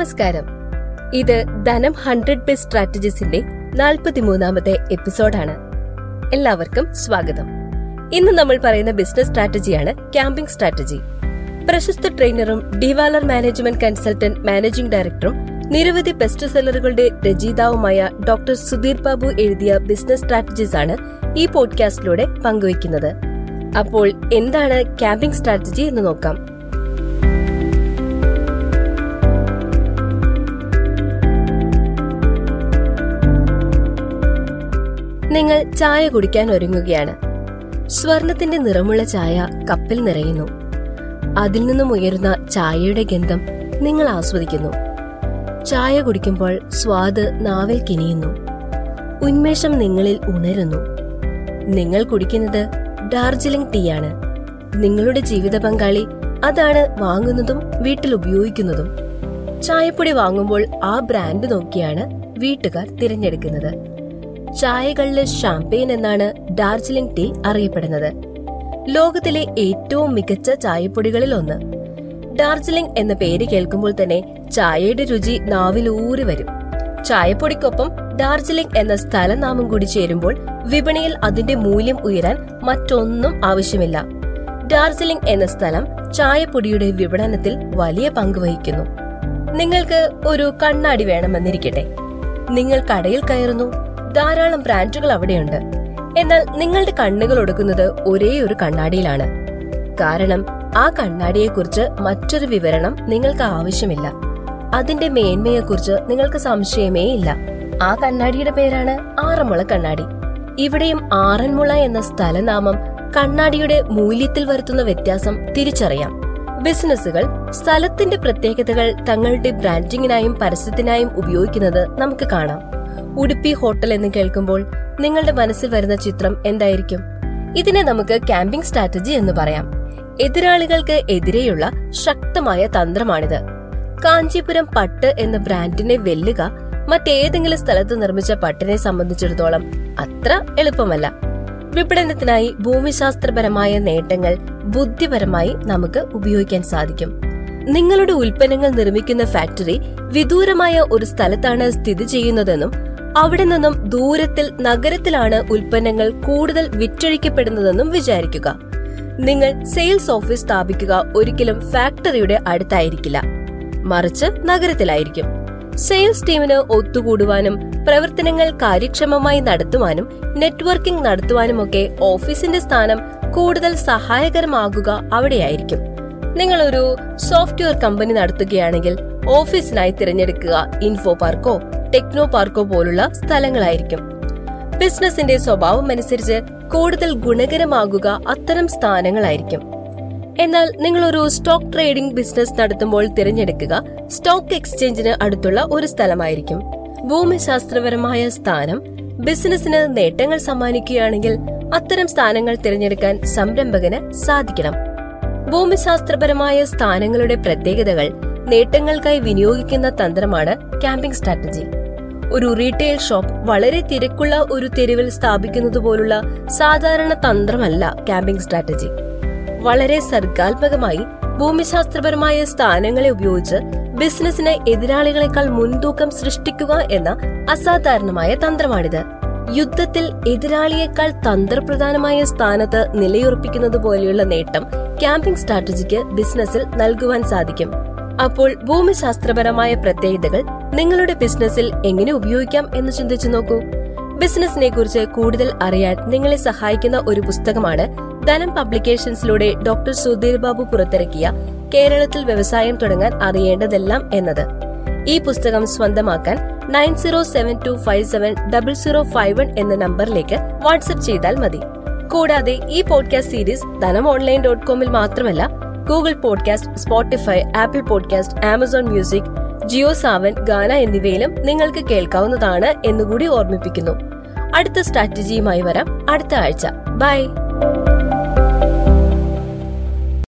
നമസ്കാരം. ഇത് ധനം ഹൺഡ്രഡ് ബെസ്റ്റ് സ്ട്രാറ്റജീസിന്റെ നാൽപ്പത്തിമൂന്നാമത്തെ എപ്പിസോഡാണ്. എല്ലാവർക്കും സ്വാഗതം. ഇന്ന് നമ്മൾ പറയുന്ന ബിസിനസ് സ്ട്രാറ്റജിയാണ് ക്യാമ്പിംഗ് സ്ട്രാറ്റജി. പ്രശസ്ത ട്രെയിനറും ഡിവാലർ മാനേജ്മെന്റ് കൺസൾട്ടന്റ് മാനേജിംഗ് ഡയറക്ടറും നിരവധി ബെസ്റ്റ് സെല്ലറുകളുടെ രചയിതാവുമായ ഡോക്ടർ സുധീർ ബാബു എഴുതിയ ബിസിനസ് സ്ട്രാറ്റജീസ് ആണ് ഈ പോഡ്കാസ്റ്റിലൂടെ പങ്കുവയ്ക്കുന്നത്. അപ്പോൾ എന്താണ് ക്യാമ്പിംഗ് സ്ട്രാറ്റജി എന്ന് നോക്കാം. നിങ്ങൾ ചായ കുടിക്കാൻ ഒരുങ്ങുകയാണ്. സ്വർണത്തിന്റെ നിറമുള്ള ചായ കപ്പിൽ നിറയുന്നു. അതിൽ നിന്നും ഉയരുന്ന ചായയുടെ ഗന്ധം നിങ്ങൾ ആസ്വദിക്കുന്നു. ചായ കുടിക്കുമ്പോൾ സ്വാദ് നാവിൽ കിനിയുന്നു. ഉന്മേഷം നിങ്ങളിൽ ഉണരുന്നു. നിങ്ങൾ കുടിക്കുന്നത് ഡാർജിലിംഗ് ടീയാണ്. നിങ്ങളുടെ ജീവിത പങ്കാളി അതാണ് വാങ്ങുന്നതും വീട്ടിൽ ഉപയോഗിക്കുന്നതും. ചായപ്പൊടി വാങ്ങുമ്പോൾ ആ ബ്രാൻഡ് നോക്കിയാണ് വീട്ടുകാർ തിരഞ്ഞെടുക്കുന്നത്. ചായകളിലെ ഷാംപെയിൻ എന്നാണ് ഡാർജിലിംഗ് ടീ അറിയപ്പെടുന്നത്. ലോകത്തിലെ ഏറ്റവും മികച്ച ചായപ്പൊടികളിൽ ഒന്ന്. ഡാർജിലിംഗ് എന്ന പേര് കേൾക്കുമ്പോൾ തന്നെ ചായയുടെ രുചി നാവിലൂറി വരും. ചായപ്പൊടിക്കൊപ്പം ഡാർജിലിംഗ് എന്ന സ്ഥലനാമം കൂടി ചേരുമ്പോൾ വിപണിയിൽ അതിന്റെ മൂല്യം ഉയരാൻ മറ്റൊന്നും ആവശ്യമില്ല. ഡാർജിലിംഗ് എന്ന സ്ഥലം ചായപ്പൊടിയുടെ വിപണനത്തിൽ വലിയ പങ്ക് വഹിക്കുന്നു. നിങ്ങൾക്ക് ഒരു കണ്ണാടി വേണമെന്നിരിക്കട്ടെ. നിങ്ങൾ കടയിൽ കയറുന്നു ധാരാളം ബ്രാൻഡുകൾ അവിടെയുണ്ട്. എന്നാൽ നിങ്ങളുടെ കണ്ണുകൾ ഒടുക്കുന്നത് ഒരേ ഒരു കണ്ണാടിയിലാണ്. കാരണം ആ കണ്ണാടിയെക്കുറിച്ച് മറ്റൊരു വിവരണം നിങ്ങൾക്ക് ആവശ്യമില്ല. അതിന്റെ മേന്മയെക്കുറിച്ച് നിങ്ങൾക്ക് സംശയമേ ഇല്ല. ആ കണ്ണാടിയുടെ പേരാണ് ആറന്മുള കണ്ണാടി. ഇവിടെയും ആറന്മുള എന്ന സ്ഥലനാമം കണ്ണാടിയുടെ മൂല്യത്തിൽ വരുത്തുന്ന വ്യത്യാസം തിരിച്ചറിയാം. ബിസിനസ്സുകൾ സ്ഥലത്തിന്റെ പ്രത്യേകതകൾ തങ്ങളുടെ ബ്രാൻഡിങ്ങിനായും പരസ്യത്തിനായും ഉപയോഗിക്കുന്നത് നമുക്ക് കാണാം. ഉടുപ്പി ഹോട്ടൽ എന്ന് കേൾക്കുമ്പോൾ നിങ്ങളുടെ മനസ്സിൽ വരുന്ന ചിത്രം എന്തായിരിക്കും? ഇതിനെ നമുക്ക് ക്യാമ്പിംഗ് സ്ട്രാറ്റജി എന്ന് പറയാം. എതിരാളികൾക്ക് എതിരെയുള്ള ശക്തമായ തന്ത്രമാണിത്. കാഞ്ചീപുരം പട്ട് എന്ന ബ്രാൻഡിനെ വെല്ലുക മറ്റേതെങ്കിലും സ്ഥലത്ത് നിർമ്മിച്ച പട്ടിനെ സംബന്ധിച്ചിടത്തോളം അത്ര എളുപ്പമല്ല. വിപണനത്തിനായി ഭൂമിശാസ്ത്രപരമായ നേട്ടങ്ങൾ ബുദ്ധിപരമായി നമുക്ക് ഉപയോഗിക്കാൻ സാധിക്കും. നിങ്ങളുടെ ഉൽപ്പന്നങ്ങൾ നിർമ്മിക്കുന്ന ഫാക്ടറി വിദൂരമായ ഒരു സ്ഥലത്താണ് സ്ഥിതി ചെയ്യുന്നതെന്നും അവിടെ നിന്നും ദൂരത്തിൽ നഗരത്തിലാണ് ഉൽപ്പന്നങ്ങൾ കൂടുതൽ വിറ്റഴിക്കപ്പെടുന്നതെന്നും വിചാരിക്കുക. നിങ്ങൾ സെയിൽസ് ഓഫീസ് സ്ഥാപിക്കുക ഒരിക്കലും ഫാക്ടറിയുടെ അടുത്തായിരിക്കില്ല. മറിച്ച് നഗരത്തിലായിരിക്കും. സെയിൽസ് ടീമിന് ഒത്തുകൂടുവാനും പ്രവർത്തനങ്ങൾ കാര്യക്ഷമമായി നടത്തുവാനും നെറ്റ്വർക്കിംഗ് നടത്തുവാനുമൊക്കെ ഓഫീസിന്റെ സ്ഥാനം കൂടുതൽ സഹായകരമാകുക അവിടെയായിരിക്കും. നിങ്ങൾ ഒരു സോഫ്റ്റ്വെയർ കമ്പനി നടത്തുകയാണെങ്കിൽ ഓഫീസിനായി തിരഞ്ഞെടുക്കുക ഇൻഫോ പാർക്കോ. ടെക്നോ പാർക്കോ പോലുള്ള സ്ഥലങ്ങളായിരിക്കും. ബിസിനസിന്റെ സ്വഭാവം അനുസരിച്ച് കൂടുതൽ ഗുണകരമാകുക അത്തരം സ്ഥാനങ്ങളായിരിക്കും. എന്നാൽ നിങ്ങൾ ഒരു സ്റ്റോക്ക് ട്രേഡിംഗ് ബിസിനസ് നടത്തുമ്പോൾ തിരഞ്ഞെടുക്കുക സ്റ്റോക്ക് എക്സ്ചേഞ്ചിന് അടുത്തുള്ള ഒരു സ്ഥലമായിരിക്കും. ഭൂമിശാസ്ത്രപരമായ സ്ഥാനം ബിസിനസിന് നേട്ടങ്ങൾ സമ്മാനിക്കുകയാണെങ്കിൽ അത്തരം സ്ഥാനങ്ങൾ തിരഞ്ഞെടുക്കാൻ സംരംഭകന് സാധിക്കണം. ഭൂമിശാസ്ത്രപരമായ സ്ഥാനങ്ങളുടെ പ്രത്യേകതകൾ നേട്ടങ്ങൾക്കായി വിനിയോഗിക്കുന്ന തന്ത്രമാണ് ക്യാമ്പിംഗ് സ്ട്രാറ്റജി. ഒരു റീറ്റെയിൽ ഷോപ്പ് വളരെ തിരക്കുള്ള ഒരു തെരുവിൽ സ്ഥാപിക്കുന്നത് പോലുള്ള സാധാരണ തന്ത്രമല്ല ക്യാമ്പിംഗ് സ്ട്രാറ്റജി വളരെ സർഗാത്മകമായി ഭൂമിശാസ്ത്രപരമായ സ്ഥാനങ്ങളെ ഉപയോഗിച്ച് ബിസിനസിന് എതിരാളികളെക്കാൾ മുൻതൂക്കം സൃഷ്ടിക്കുക എന്ന അസാധാരണമായ തന്ത്രമാണിത്. യുദ്ധത്തിൽ എതിരാളിയേക്കാൾ തന്ത്രപ്രധാനമായ സ്ഥാനത്ത് നിലയുറപ്പിക്കുന്നത് പോലെയുള്ള നേട്ടം ക്യാമ്പിംഗ് സ്ട്രാറ്റജിക്ക് ബിസിനസ്സിൽ നൽകുവാൻ സാധിക്കും. അപ്പോൾ ഭൂമിശാസ്ത്രപരമായ പ്രത്യേകതകൾ നിങ്ങളുടെ ബിസിനസ്സിൽ എങ്ങനെ ഉപയോഗിക്കാം എന്ന് ചിന്തിച്ചു നോക്കൂ. ബിസിനസിനെ കുറിച്ച് കൂടുതൽ അറിയാൻ നിങ്ങളെ സഹായിക്കുന്ന ഒരു പുസ്തകമാണ് ധനം പബ്ലിക്കേഷൻസിലൂടെ ഡോക്ടർ സുധീർ ബാബു പുറത്തിറക്കിയ കേരളത്തിൽ വ്യവസായം തുടങ്ങാൻ അറിയേണ്ടതെല്ലാം എന്നത്. ഈ പുസ്തകം സ്വന്തമാക്കാൻ nine zero seven two five seven double zero five one എന്ന നമ്പറിലേക്ക് വാട്സ്ആപ്പ് ചെയ്താൽ മതി. കൂടാതെ ഈ podcast series Dhanam online dot കോമിൽ മാത്രമല്ല Google podcast Spotify Apple podcast Amazon music Jio Saavn Gaana എന്നിവയിലും നിങ്ങൾക്ക് കേൾക്കാവുന്നതാണ് എന്നുകൂടി ഓർമ്മിപ്പിക്കുന്നു. അടുത്ത സ്ട്രാറ്റജിയുമായി വരാം. അടുത്ത ആഴ്ച. ബൈ